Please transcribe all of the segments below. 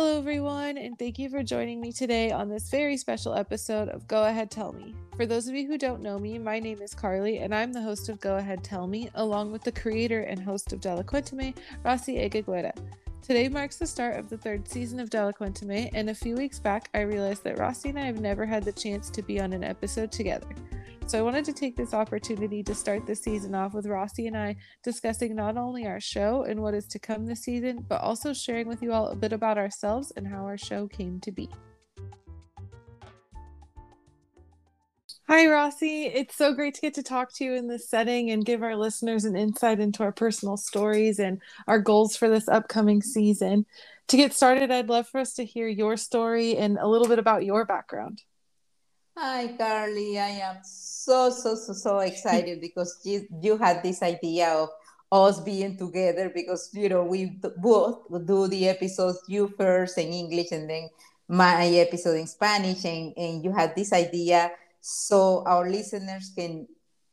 Hello, everyone, and thank you for joining me today on this very special episode of Go Ahead Tell Me. For those of you who don't know me, my name is Carly, and I'm the host of Go Ahead Tell Me, along with the creator and host of Delacuéntame, Rossy Eguigure. Today marks the start of the third season of Dale Cuéntame, and a few weeks back, I realized that Rossy and I have never had the chance to be on an episode together. So I wanted to take this opportunity to start the season off with Rossy and I discussing not only our show and what is to come this season, but also sharing with you all a bit about ourselves and how our show came to be. Hi, Rossy. It's so great to get to talk to you in this setting and give our listeners an insight into our personal stories and our goals for this upcoming season. To get started, I'd love for us to hear your story and a little bit about your background. Hi, Carly. I am so, so, so, so excited because you, you had this idea of us being together because, you know, we both do the episodes, you first in English and then my episode in Spanish. And, and you had this idea so our listeners can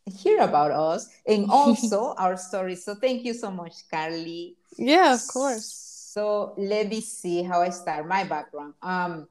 hear about us and also our stories. So thank you so much, Carly. Yeah, of course. So let me see how I start my background. Um,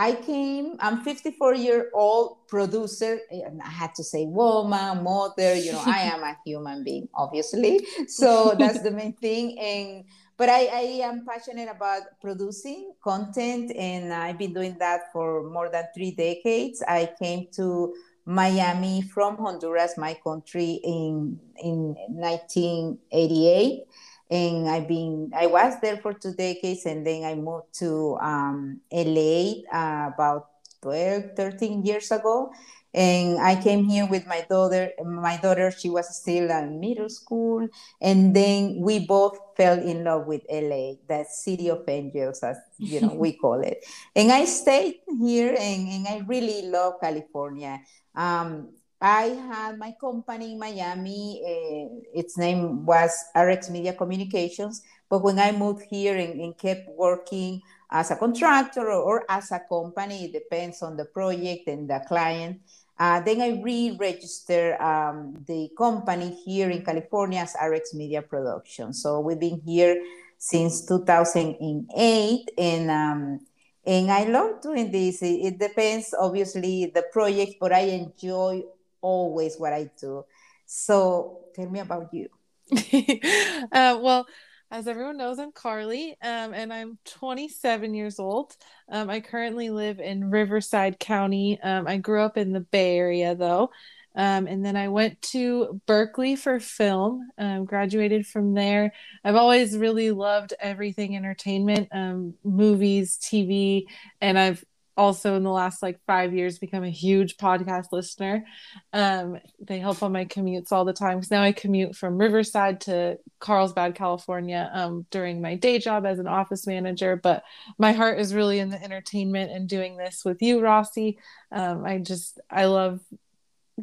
I came, I'm 54 year old producer, and I had to say woman, mother, you know, I am a human being, obviously. So that's the main thing. And but I, I am passionate about producing content and I've been doing that for more than three decades. I came to Miami from Honduras, my country, in in 1988 and I've been I was there for two decades and then I moved to um, LA uh, about 12 13 years ago. And I came here with my daughter my daughter she was still in middle school. And then we both fell in love with LA that city of angels as you know we call it. And I stayed here and, and I really love California. Um, I had my company in Miami. Uh, its name was RX Media Communications. But when I moved here and, and kept working as a contractor or, or, as a company, it depends on the project and the client. Uh, then I re-registered um, the company here in California as RX Media Production. So we've been here since 2008, and um, and I love doing this. It depends, obviously, the project, but I enjoy always what I do. So tell me about you. uh, well, as everyone knows, I'm Carly, um, and I'm 27 years old. Um, I currently live in Riverside County. Um, I grew up in the Bay Area, though, um, and then I went to Berkeley for film. Um, graduated from there. I've always really loved everything entertainment, um, movies, TV, and I've also in the last like five years become a huge podcast listener. Um, they help on my commutes all the time because now i commute from riverside to carlsbad california um, during my day job as an office manager. But my heart is really in the entertainment and doing this with you Rossy. um, i just i love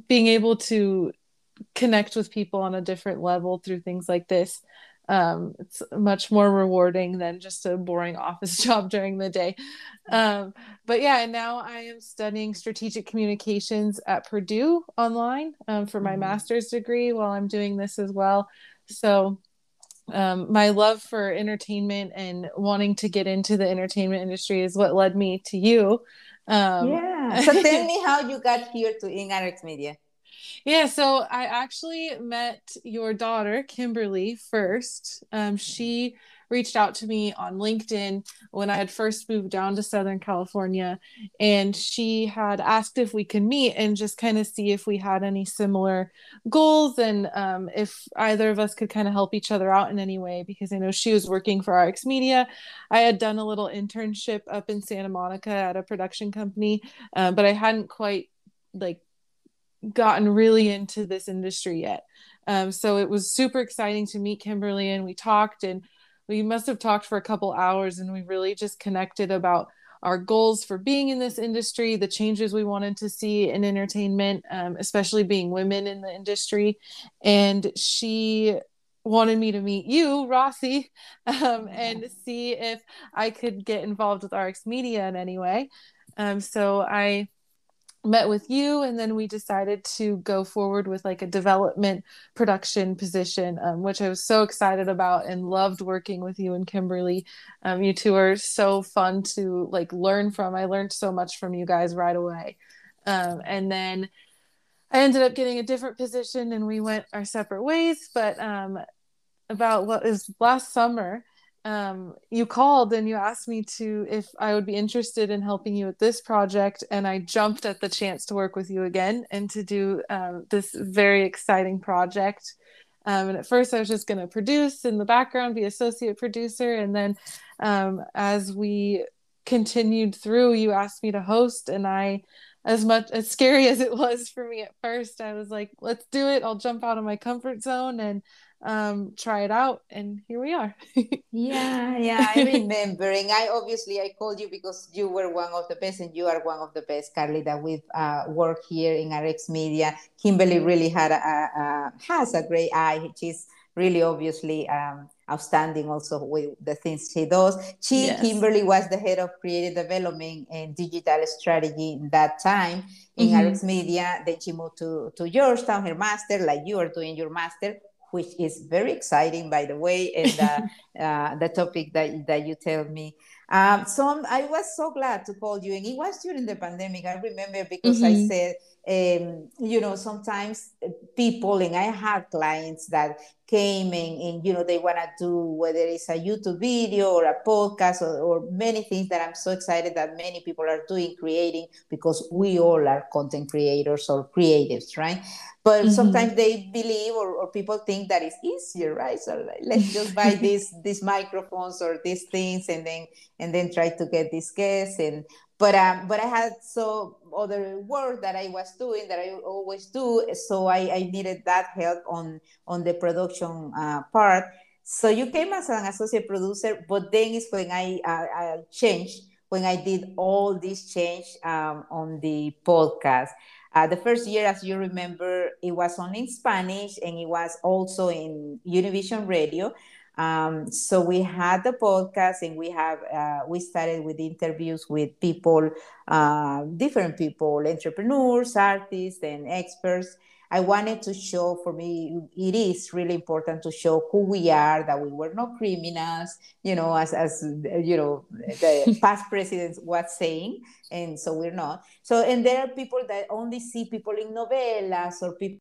being able to connect with people on a different level through things like this um, it's much more rewarding than just a boring office job during the day. Um, but yeah, and now I am studying strategic communications at Purdue online um, for my mm-hmm. master's degree while I'm doing this as well. So um, my love for entertainment and wanting to get into the entertainment industry is what led me to you. Um, yeah. So tell me how you got here to InRX Media. Yeah, so I actually met your daughter, Kimberly, first. Um, she reached out to me on LinkedIn when I had first moved down to Southern California. And she had asked if we could meet and just kind of see if we had any similar goals and um, if either of us could kind of help each other out in any way. Because I know she was working for RX Media. I had done a little internship up in Santa Monica at a production company, uh, but I hadn't quite like gotten really into this industry yet. Um, so it was super exciting to meet Kimberly and we talked and we must have talked for a couple hours and we really just connected about our goals for being in this industry, the changes we wanted to see in entertainment, um, especially being women in the industry. And she wanted me to meet you, Rossy, um, and see if I could get involved with RX Media in any way. Um, so I met with you and then we decided to go forward with like a development production position um, which i was so excited about and loved working with you and kimberly. Um, you two are so fun to like learn from. I learned so much from you guys right away. Um, and then i ended up getting a different position and we went our separate ways but um, about what is last summer um, you called and you asked me to if I would be interested in helping you with this project, and I jumped at the chance to work with you again and to do um, this very exciting project. Um, and at first, I was just going to produce in the background, be associate producer, and then um, as we continued through, you asked me to host, and I as much as scary as it was for me at first, I was like, let's do it. I'll jump out of my comfort zone and um try it out and here we are. Yeah yeah i remember and i obviously i called you because you were one of the best and you are one of the best carly that we've uh, worked here in rx media. Kimberly really had a, a, has a great eye. She's really obviously um, outstanding also with the things she does. She yes. kimberly was the head of creative development and digital strategy in that time in mm-hmm. rx media. Then she moved to, to georgetown her master like you are doing your master which is very exciting, by the way, and uh, uh, the topic that, that you tell me. Um, so I was so glad to call you, and it was during the pandemic. I remember because mm-hmm. I said, um, you know, sometimes people, and I had clients that came and, and you know they want to do whether it's a youtube video or a podcast or, or, many things that i'm so excited that many people are doing creating because we all are content creators or creatives right but mm-hmm. sometimes they believe or, or people think that it's easier right so let's just buy these these microphones or these things and then and then try to get these guests and but um, but I had so other work that I was doing that I always do, so I, I needed that help on on the production uh, part. So you came as an associate producer, but then is when I, uh, I changed when I did all this change um, on the podcast. Uh, the first year, as you remember, it was only in Spanish and it was also in Univision Radio. Um, so we had the podcast and we have uh, we started with interviews with people, uh, different people, entrepreneurs, artists, and experts. I wanted to show for me it is really important to show who we are, that we were not criminals, you know, as as you know the past presidents was saying, and so we're not. So and there are people that only see people in novellas or people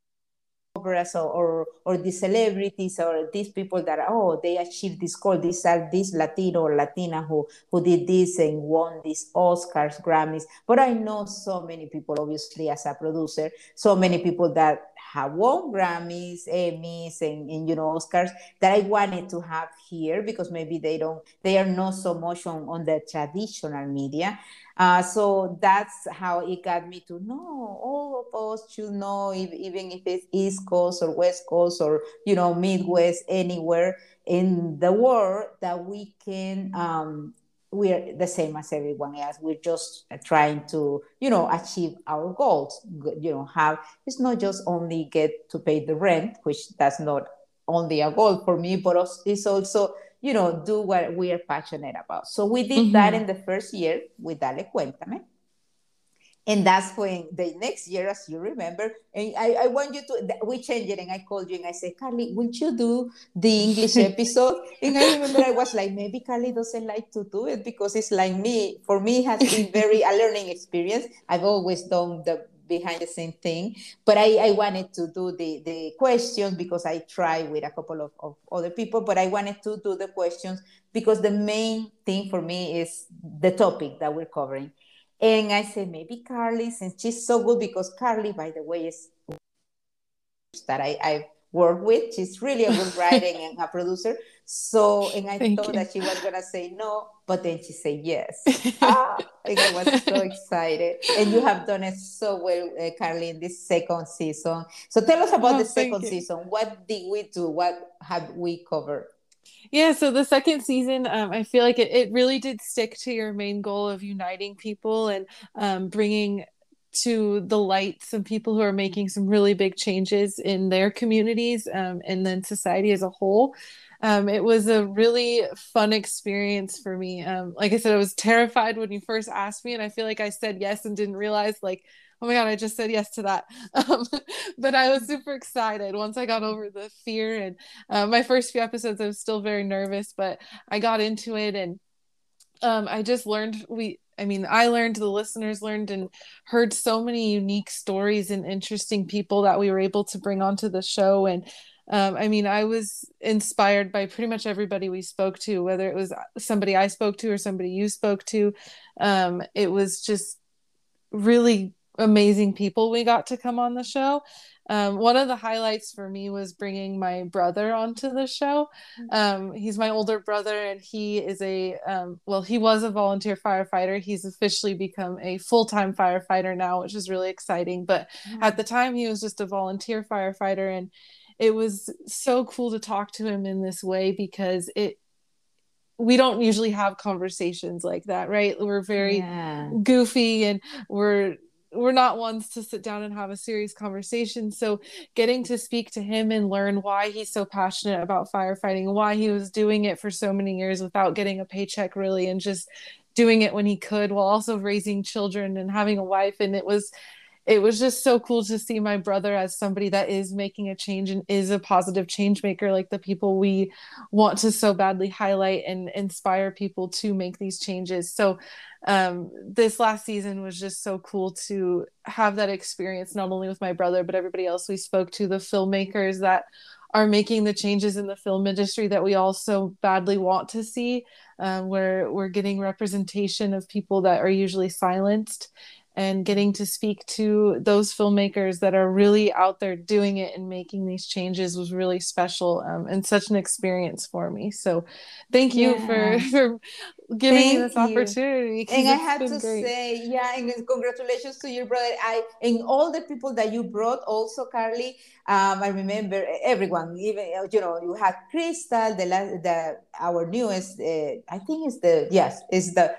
operas or, or, or these celebrities or these people that oh they achieved this goal. These are this latino or latina who who did this and won these oscars grammys. But i know so many people obviously as a producer so many people that have won grammys emmys and, and you know oscars that i wanted to have here because maybe they don't they are not so much on, on the traditional media uh, so that's how it got me to know all of us should know, if, even if it's East Coast or West Coast or, you know, Midwest, anywhere in the world, that we can, um, we're the same as everyone else. We're just trying to, you know, achieve our goals. You know, have it's not just only get to pay the rent, which that's not only a goal for me, but it's also you know, do what we are passionate about. So we did mm-hmm. that in the first year with Dale Cuéntame. And that's when the next year, as you remember, and I, I want you to, we changed it and I called you and I said, Carly, would you do the English episode? and I remember I was like, maybe Carly doesn't like to do it because it's like me. For me, it has been very a learning experience. I've always done the behind the same thing. But I, I wanted to do the, the questions because I tried with a couple of, of other people, but I wanted to do the questions because the main thing for me is the topic that we're covering. And I said, maybe Carly, since she's so good, because Carly, by the way, is that I, I work with. She's really a good writer and a producer. So, and I Thank thought you. that she was gonna say no, but then she said yes. ah, I was so excited. And you have done it so well, uh, Carly, in this second season. So tell us about oh, the second season. What did we do? What have we covered? Yeah, so the second season, um, I feel like it, it really did stick to your main goal of uniting people and um, bringing to the light some people who are making some really big changes in their communities um, and then society as a whole. Um, it was a really fun experience for me. Um, like i said i was terrified when you first asked me and i feel like i said yes and didn't realize like oh my god i just said yes to that. Um, but i was super excited once i got over the fear and uh, my first few episodes i was still very nervous but i got into it and um, i just learned we i mean i learned the listeners learned and heard so many unique stories and interesting people that we were able to bring onto the show and um, I mean, I was inspired by pretty much everybody we spoke to, whether it was somebody I spoke to or somebody you spoke to. Um, it was just really amazing people we got to come on the show. Um, one of the highlights for me was bringing my brother onto the show. Um, he's my older brother, and he is a um, well, he was a volunteer firefighter. He's officially become a full time firefighter now, which is really exciting. But mm-hmm. at the time, he was just a volunteer firefighter, and it was so cool to talk to him in this way because it we don't usually have conversations like that right we're very yeah. goofy and we're we're not ones to sit down and have a serious conversation. So getting to speak to him and learn why he's so passionate about firefighting why he was doing it for so many years without getting a paycheck really and just doing it when he could while also raising children and having a wife. And it was it was just so cool to see my brother as somebody that is making a change and is a positive change maker like the people we want to so badly highlight and inspire people to make these changes. So um, this last season was just so cool to have that experience not only with my brother but everybody else we spoke to the filmmakers that are making the changes in the film industry that we all so badly want to see. Um, where we're getting representation of people that are usually silenced and getting to speak to those filmmakers that are really out there doing it and making these changes was really special um, and such an experience for me. So, thank you yeah. for for giving thank me this you. opportunity. And I have to great. say, yeah, and congratulations to your brother. I and all the people that you brought, also Carly. Um, I remember everyone, even you know, you had Crystal, the last, the our newest. Uh, I think it's the yes, it's the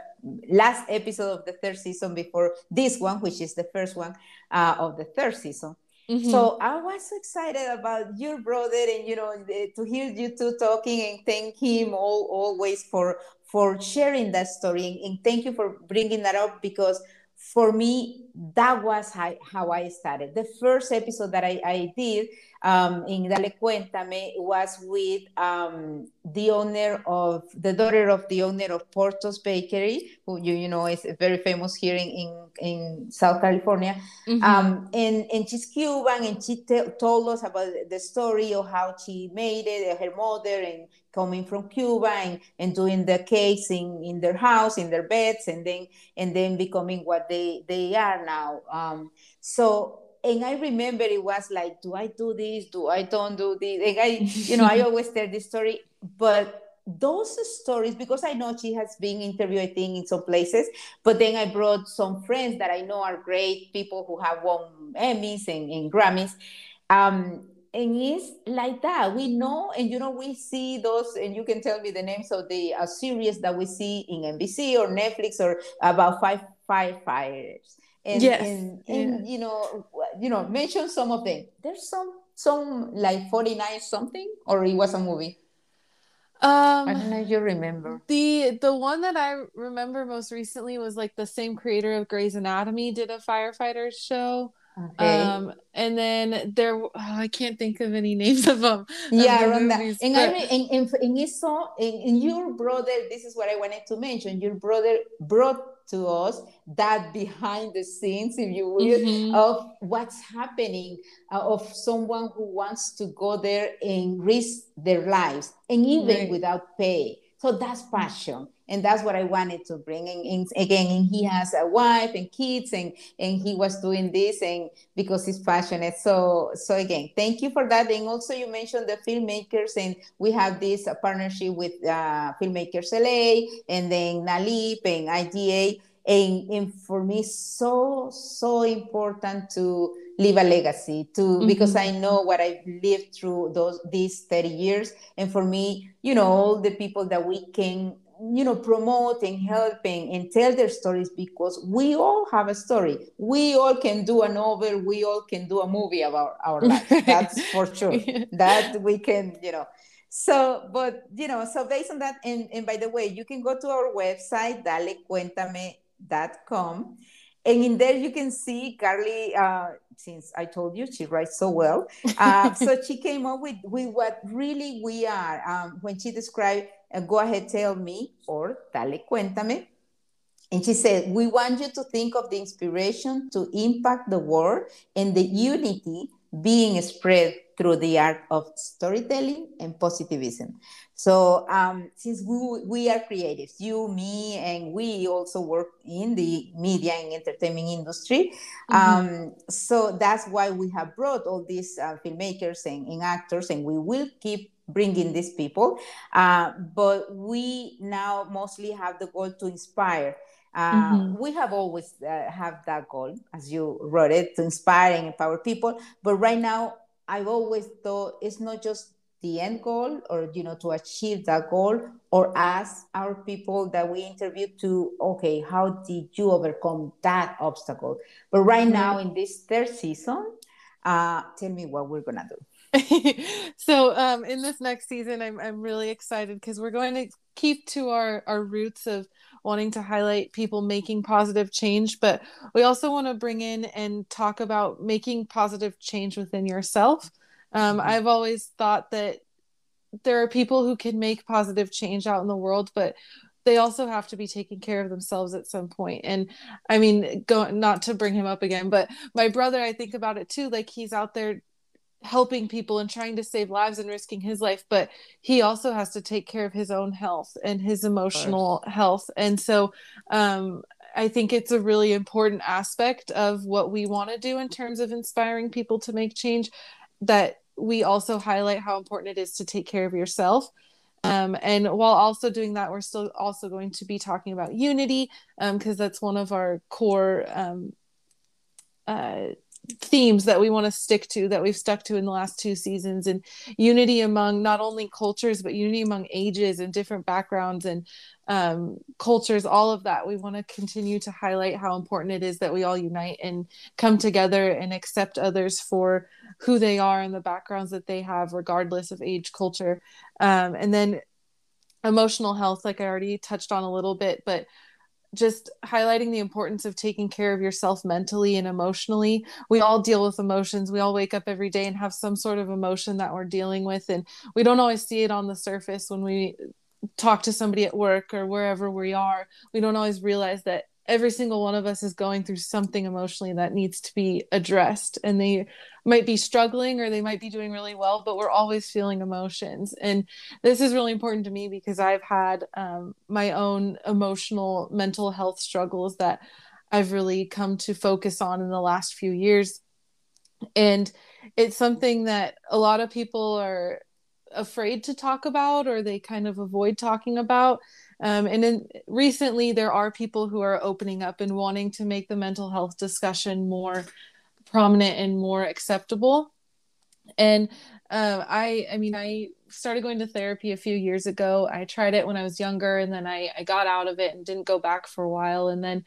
last episode of the third season before this one, which is the first one uh, of the third season. Mm-hmm. So I was excited about your brother, and you know, to hear you two talking, and thank him all always for for sharing that story, and, and thank you for bringing that up because for me that was how, how I started. The first episode that I, I did um, in Dale Cuéntame was with um, the owner of the daughter of the owner of Porto's Bakery, who you, you know is very famous here in, in, in South California. Mm-hmm. Um, and, and she's Cuban and she told us about the story of how she made it, her mother, and coming from Cuba and, and doing the cakes in, in their house, in their beds, and then and then becoming what they, they are now. Um, so and I remember it was like, do I do this? Do I don't do this? And I, you know, I always tell this story, but those stories, because I know she has been interviewed, I think, in some places, but then I brought some friends that I know are great people who have won Emmys and, and Grammys. Um, and it's like that. We know, and you know, we see those, and you can tell me the names of the uh, series that we see in NBC or Netflix or about five firefighters and, yes. and, and yeah. you know you know mention some of them there's some some like 49 something or it was a movie um i don't know if you remember the the one that i remember most recently was like the same creator of Grey's Anatomy did a firefighters show Okay. Um, and then there, oh, I can't think of any names of them. Yeah, around movies, that. And but... I mean, and, and, and, so, and, and your brother, this is what I wanted to mention. Your brother brought to us that behind the scenes, if you will, mm-hmm. of what's happening, uh, of someone who wants to go there and risk their lives, and even right. without pay. So that's passion and that's what I wanted to bring. And, and, again, and he has a wife and kids, and and he was doing this, and because he's passionate. So so again, thank you for that. And also, you mentioned the filmmakers, and we have this uh, partnership with uh, Filmmakers LA, and then NALIP and IDA. And, and for me, so so important to leave a legacy to mm-hmm. because I know what I've lived through those these 30 years and for me you know all the people that we can you know promoting helping and tell their stories because we all have a story. We all can do a novel. We all can do a movie about our life. That's for sure. That we can you know. So but you know so based on that and, and by the way you can go to our website dalecuentame.com and in there you can see Carly, uh, since I told you she writes so well. Uh, so she came up with, with what really we are um, when she described Go Ahead Tell Me or Dale Cuéntame. And she said, We want you to think of the inspiration to impact the world and the unity being spread through the art of storytelling and positivism. So um, since we, we are creatives, you, me, and we also work in the media and entertainment industry. Mm-hmm. Um, so that's why we have brought all these uh, filmmakers and, and, actors, and we will keep bringing these people. Uh, but we now mostly have the goal to inspire. Uh, mm-hmm. We have always uh, have that goal, as you wrote it, to inspire and empower people. But right now, I've always thought it's not just the end goal or you know to achieve that goal or ask our people that we interview to okay how did you overcome that obstacle but right mm-hmm. now in this third season uh tell me what we're gonna do so um in this next season i'm, I'm really excited because we're going to keep to our our roots of wanting to highlight people making positive change, but we also want to bring in and talk about making positive change within yourself. Um, mm-hmm. I've always thought that there are people who can make positive change out in the world, but they also have to be taking care of themselves at some point. And I mean, go not to bring him up again, but my brother, I think about it too. Like he's out there helping people and trying to save lives and risking his life but he also has to take care of his own health and his emotional health. And so um, i think it's a really important aspect of what we want to do in terms of inspiring people to make change that we also highlight how important it is to take care of yourself. Um, and while also doing that we're still also going to be talking about unity because um, that's one of our core um, uh, themes that we want to stick to that we've stuck to in the last two seasons and unity among not only cultures but unity among ages and different backgrounds and um, cultures all of that. We want to continue to highlight how important it is that we all unite and come together and accept others for who they are and the backgrounds that they have regardless of age culture. Um, and then emotional health like i already touched on a little bit but just highlighting the importance of taking care of yourself mentally and emotionally. We all deal with emotions. We all wake up every day and have some sort of emotion that we're dealing with. And we don't always see it on the surface when we talk to somebody at work or wherever we are. We don't always realize that every single one of us is going through something emotionally that needs to be addressed and they might be struggling or they might be doing really well but we're always feeling emotions. And this is really important to me because i've had um, my own emotional mental health struggles that i've really come to focus on in the last few years. And it's something that a lot of people are afraid to talk about or they kind of avoid talking about. Um, and then recently, there are people who are opening up and wanting to make the mental health discussion more prominent and more acceptable. And uh, I, I mean, I started going to therapy a few years ago. I tried it when I was younger, and then I, I got out of it and didn't go back for a while. And then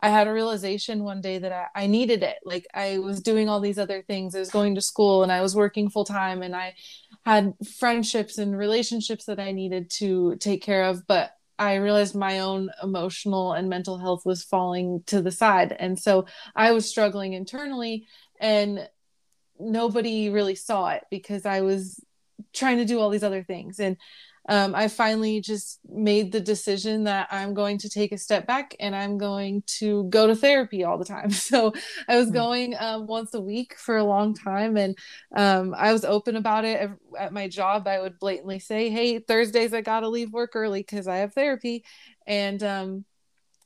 I had a realization one day that I, I, needed it. Like I was doing all these other things. I was going to school and I was working full time and I had friendships and relationships that I needed to take care of. But I realized my own emotional and mental health was falling to the side. And so I was struggling internally and nobody really saw it because I was trying to do all these other things. And um, I finally just made the decision that I'm going to take a step back and I'm going to go to therapy all the time. So I was hmm. going um, once a week for a long time and um, I was open about it. At my job, I would blatantly say, Hey, Thursdays, I got to leave work early because I have therapy. And um,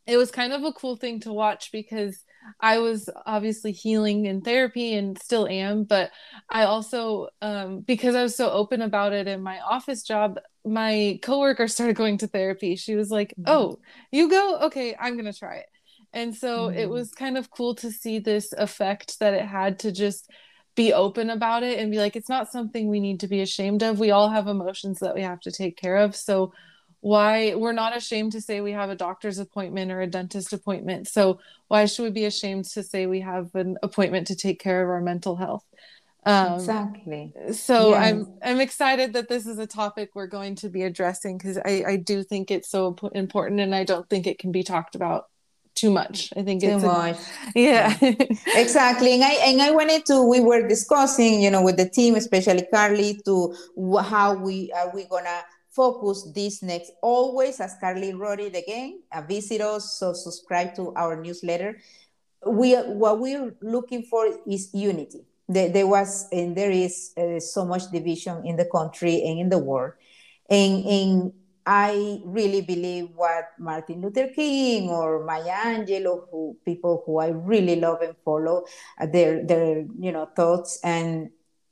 it was kind of a cool thing to watch because I was obviously healing in therapy and still am, but I also, um, because I was so open about it in my office job, my coworker started going to therapy. She was like, mm-hmm. "Oh, you go? Okay, I'm gonna try it." And so mm-hmm. it was kind of cool to see this effect that it had to just be open about it and be like, it's not something we need to be ashamed of. We all have emotions that we have to take care of. So why we're not ashamed to say we have a doctor's appointment or a dentist appointment so why should we be ashamed to say we have an appointment to take care of our mental health um, exactly. so yes. i'm i'm excited that this is a topic we're going to be addressing because I, I do think it's so important and i don't think it can be talked about too much. I think too it's much. A, yeah. Exactly. And i and i wanted to we were discussing you know with the team especially carly to how we are we gonna focus this next always as carly wrote it again uh, visit us so subscribe to our newsletter. We what we're looking for is unity there, there was and there is uh, so much division in the country and in the world and, and I really believe what Martin Luther King or Maya Angelou, who people who I really love and follow uh, their their you know thoughts and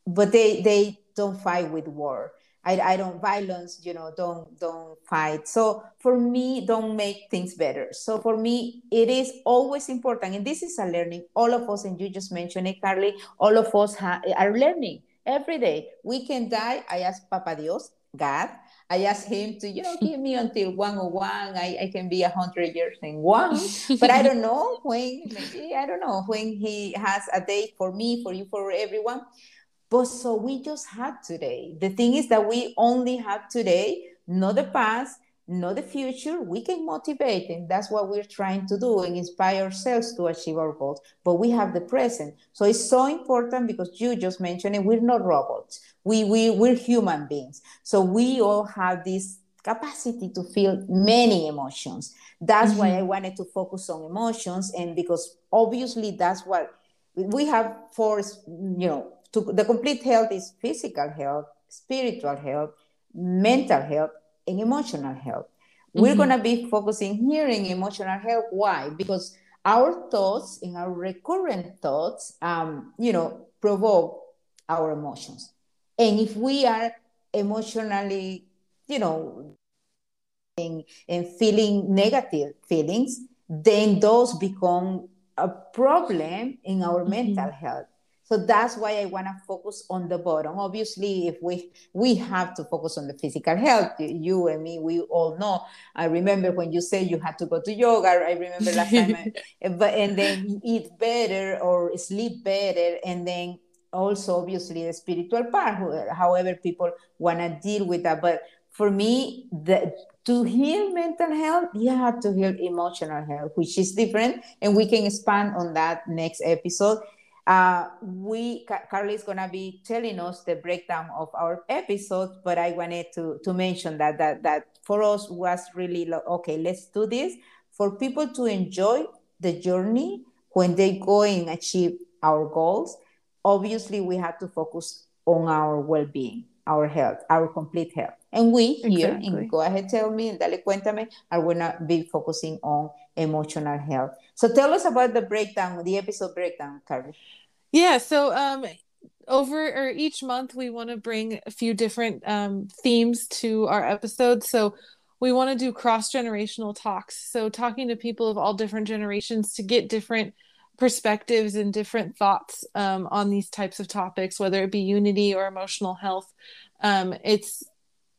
but they they don't fight with war. I, I don't violence, you know, don't don't fight. So for me, don't make things better. So for me, it is always important, and this is a learning. All of us, and you just mentioned it, Carly. All of us ha- are learning every day. We can die. I ask Papa Dios, God. I ask him to, you know, give me until 101. I, I can be 100 years in one. But I don't know when, maybe, I don't know, when he has a date for me, for you, for everyone. But so we just have today. The thing is that we only have today, not the past, not the future. We can motivate, and that's what we're trying to do and inspire ourselves to achieve our goals. But we have the present. So it's so important because you just mentioned it, we're not robots. We, we, we're human beings. So we all have this capacity to feel many emotions. That's mm-hmm. why I wanted to focus on emotions, and because obviously that's what we have forced, you know, to the complete health is physical health, spiritual health, mental health, and emotional health. Mm-hmm. We're going to be focusing here in emotional health. Why? Because our thoughts and our recurrent thoughts, um, you know, provoke our emotions. And if we are emotionally, you know, and, and feeling negative feelings, then those become a problem in our mm-hmm. mental health. So that's why I want to focus on the bottom. Obviously, if we we have to focus on the physical health, you and me, we all know. I remember when you said you had to go to yoga. I remember last time, I, eh, but and then eat better or sleep better, and then also obviously the spiritual part. However, people want to deal with that, but for me, the to heal mental health, you have to heal emotional health, which is different, and we can expand on that next episode uh, we Carly is gonna be telling us the breakdown of our episode, but I wanted to to mention that that that for us was really okay. Let's do this for people to enjoy the journey when they go and achieve our goals. Obviously, we have to focus on our well-being, our health, our complete health. And we here, exactly. and go ahead, tell me, and dale cuéntame, are gonna be focusing on emotional health. So tell us about the breakdown, the episode breakdown, Carly. Yeah, so um over or each month we want to bring a few different um themes to our episodes. So we want to do cross generational talks. So talking to people of all different generations to get different perspectives and different thoughts um, on these types of topics, whether it be unity or emotional health. Um, it's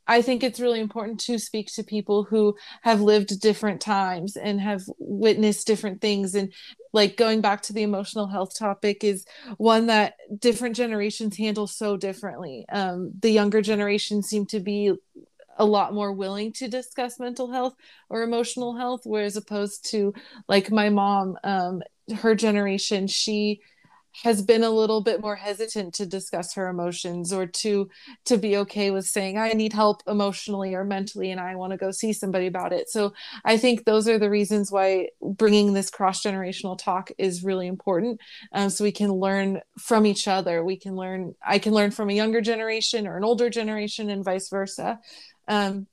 I think it's really important to speak to people who have lived different times and have witnessed different things. And like going back to the emotional health topic is one that different generations handle so differently. Um, the younger generation seem to be a lot more willing to discuss mental health or emotional health, whereas opposed to like my mom, um, her generation, she has been a little bit more hesitant to discuss her emotions or to to be okay with saying i need help emotionally or mentally and i want to go see somebody about it. So i think those are the reasons why bringing this cross generational talk is really important um, so we can learn from each other. We can learn i can learn from a younger generation or an older generation and vice versa. Um,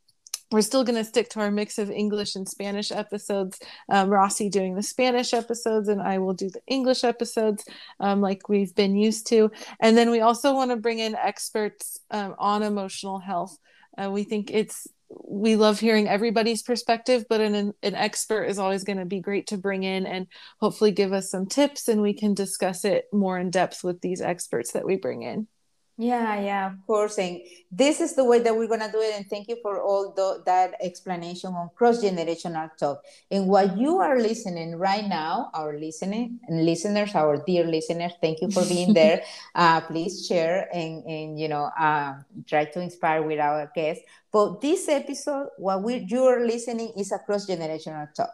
we're still going to stick to our mix of English and Spanish episodes. Um, Rossy doing the Spanish episodes, and I will do the English episodes um, like we've been used to. And then we also want to bring in experts um, on emotional health. Uh, we think it's we love hearing everybody's perspective, but an an expert is always going to be great to bring in and hopefully give us some tips, and we can discuss it more in depth with these experts that we bring in. Yeah, yeah, of course. And this is the way that we're going to do it. And thank you for all the, that explanation on cross generational talk. And what you are listening right now, our listening and listeners, our dear listeners, thank you for being there. uh, please share and, and you know, uh, try to inspire with our guests. But this episode, what we you're listening is a cross generational talk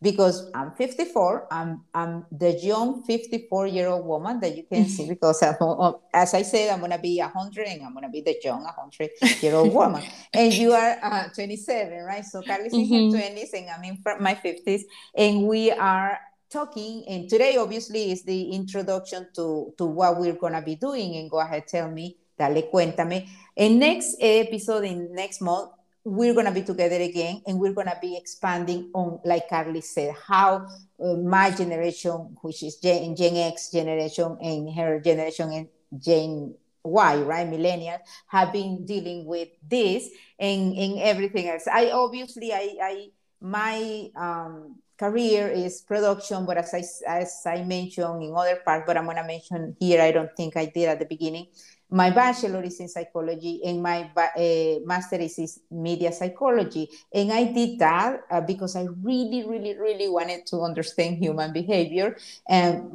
because I'm 54. I'm I'm the young 54 year old woman that you can see because I'm, as I said, I'm gonna be 100 and I'm gonna be the young 100 year old woman. and you are uh, 27, right? So Carly's mm-hmm. in her 20s and I'm in my 50s, and we are talking. And today, obviously, is the introduction to to what we're gonna be doing. And go ahead, tell me. Dale, cuéntame. In next episode, in next month, we're going to be together again and we're going to be expanding on like carly said how uh, my generation which is gen, gen x generation and her generation and gen y right millennials have been dealing with this and, everything else. I obviously i i my um career is production but as i as i mentioned in other parts but i'm going to mention here i don't think i did at the beginning my bachelor is in psychology and my uh, master is in media psychology. And I did that uh, because I really, really, really wanted to understand human behavior and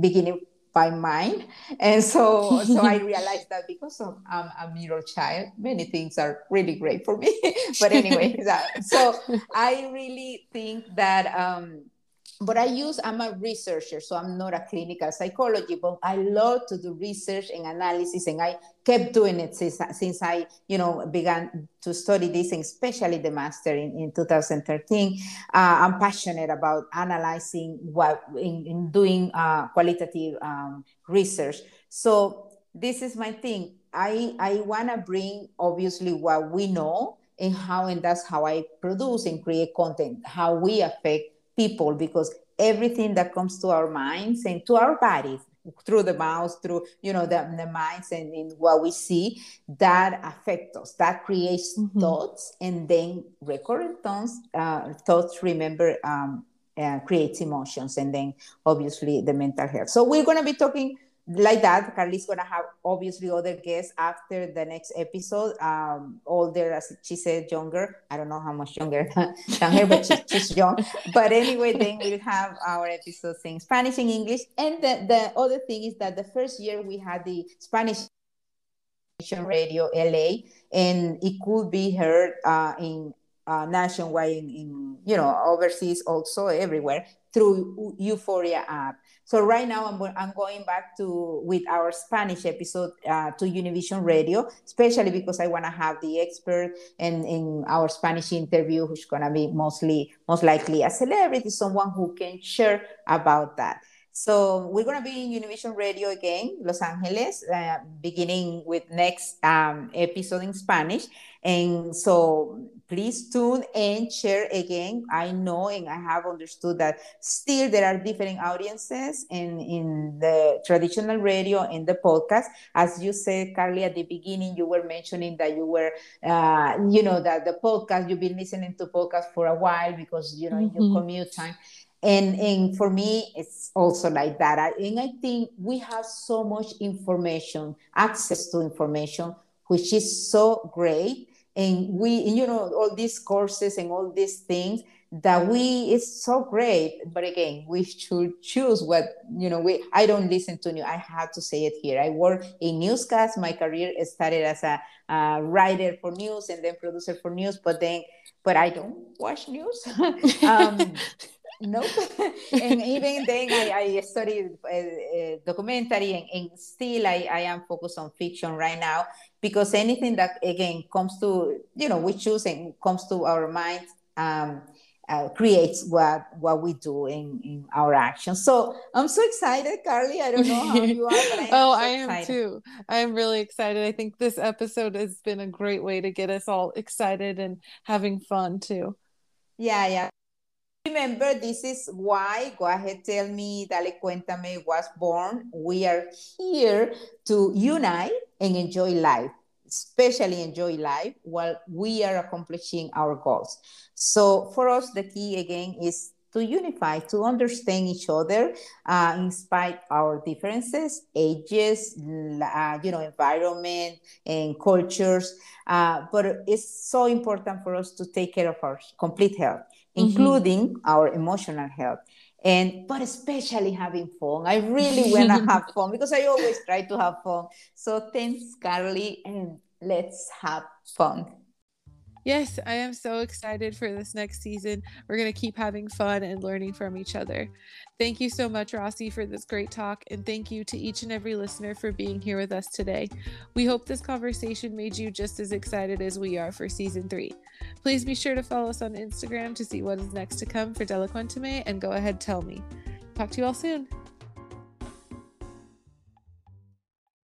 beginning by mind. And so, so I realized that because of, I'm a middle child, many things are really great for me. but anyway, that, so I really think that um, but I use, I'm a researcher, so I'm not a clinical psychologist, but I love to do research and analysis, and I kept doing it since, since I, you know, began to study this, and especially the master in, in 2013. Uh, I'm passionate about analyzing what, in, in doing uh, qualitative um, research. So this is my thing. I, I want to bring, obviously, what we know and how, and that's how I produce and create content, how we affect people because everything that comes to our minds and to our bodies through the mouth through you know the, the minds and in what we see that affect us that creates mm-hmm. thoughts and then recurrent thoughts uh, thoughts remember um, uh, creates emotions and then obviously the mental health so we're going to be talking like that, Carly's gonna have obviously other guests after the next episode. Um, older, as she said, younger. I don't know how much younger than her, but she, she's young. But anyway, then we'll have our episodes in Spanish and English. And the, the other thing is that the first year we had the Spanish radio LA, and it could be heard uh, in uh, nationwide, in, in you know overseas, also everywhere through Uforia app. So right now I'm, I'm going back to with our Spanish episode uh, to Univision Radio, especially because I want to have the expert and in our Spanish interview, who's gonna be mostly most likely a celebrity, someone who can share about that. So we're going to be in Univision Radio again, Los Angeles, uh, beginning with next um, episode in Spanish. And so please tune and share again. I know and I have understood that still there are different audiences in, in the traditional radio and the podcast. As you said, Carly, at the beginning, you were mentioning that you were, uh, you know, that the podcast, you've been listening to podcast for a while because, you know, mm-hmm. your commute time and and for me it's also like that. I, and i think we have so much information access to information which is so great. And we you know all these courses and all these things that we it's so great. But again we should choose what you know we i don't listen to new i have to say it here. I work in newscast. My career started as a uh, writer for news and then producer for news but then but i don't watch news. Um, Nope. and even then, I, I studied uh, documentary, and, and still I, I am focused on fiction right now because anything that again comes to you know we choose and comes to our mind um, uh, creates what what we do in, in our actions. So I'm so excited, Carly. I don't know how you are, but I oh, so I am excited. too. I'm really excited. I think this episode has been a great way to get us all excited and having fun too. Yeah, yeah. Remember, this is why, go ahead, tell me, Dale Cuéntame was born. We are here to unite and enjoy life, especially enjoy life while we are accomplishing our goals. So for us, the key again is to unify, to understand each other, uh, in spite our differences, ages, uh, you know, environment and cultures. Uh, but it's so important for us to take care of our complete health. Including mm-hmm. our emotional health and but especially having fun. I really want to have fun because I always try to have fun. So thanks, Carly, and let's have fun. Yes, I am so excited for this next season. We're going to keep having fun and learning from each other. Thank you so much, Rossy, for this great talk, and thank you to each and every listener for being here with us today. We hope this conversation made you just as excited as we are for season three. Please be sure to follow us on Instagram to see what is next to come for Dale Cuéntame, and go ahead, tell me. Talk to you all soon.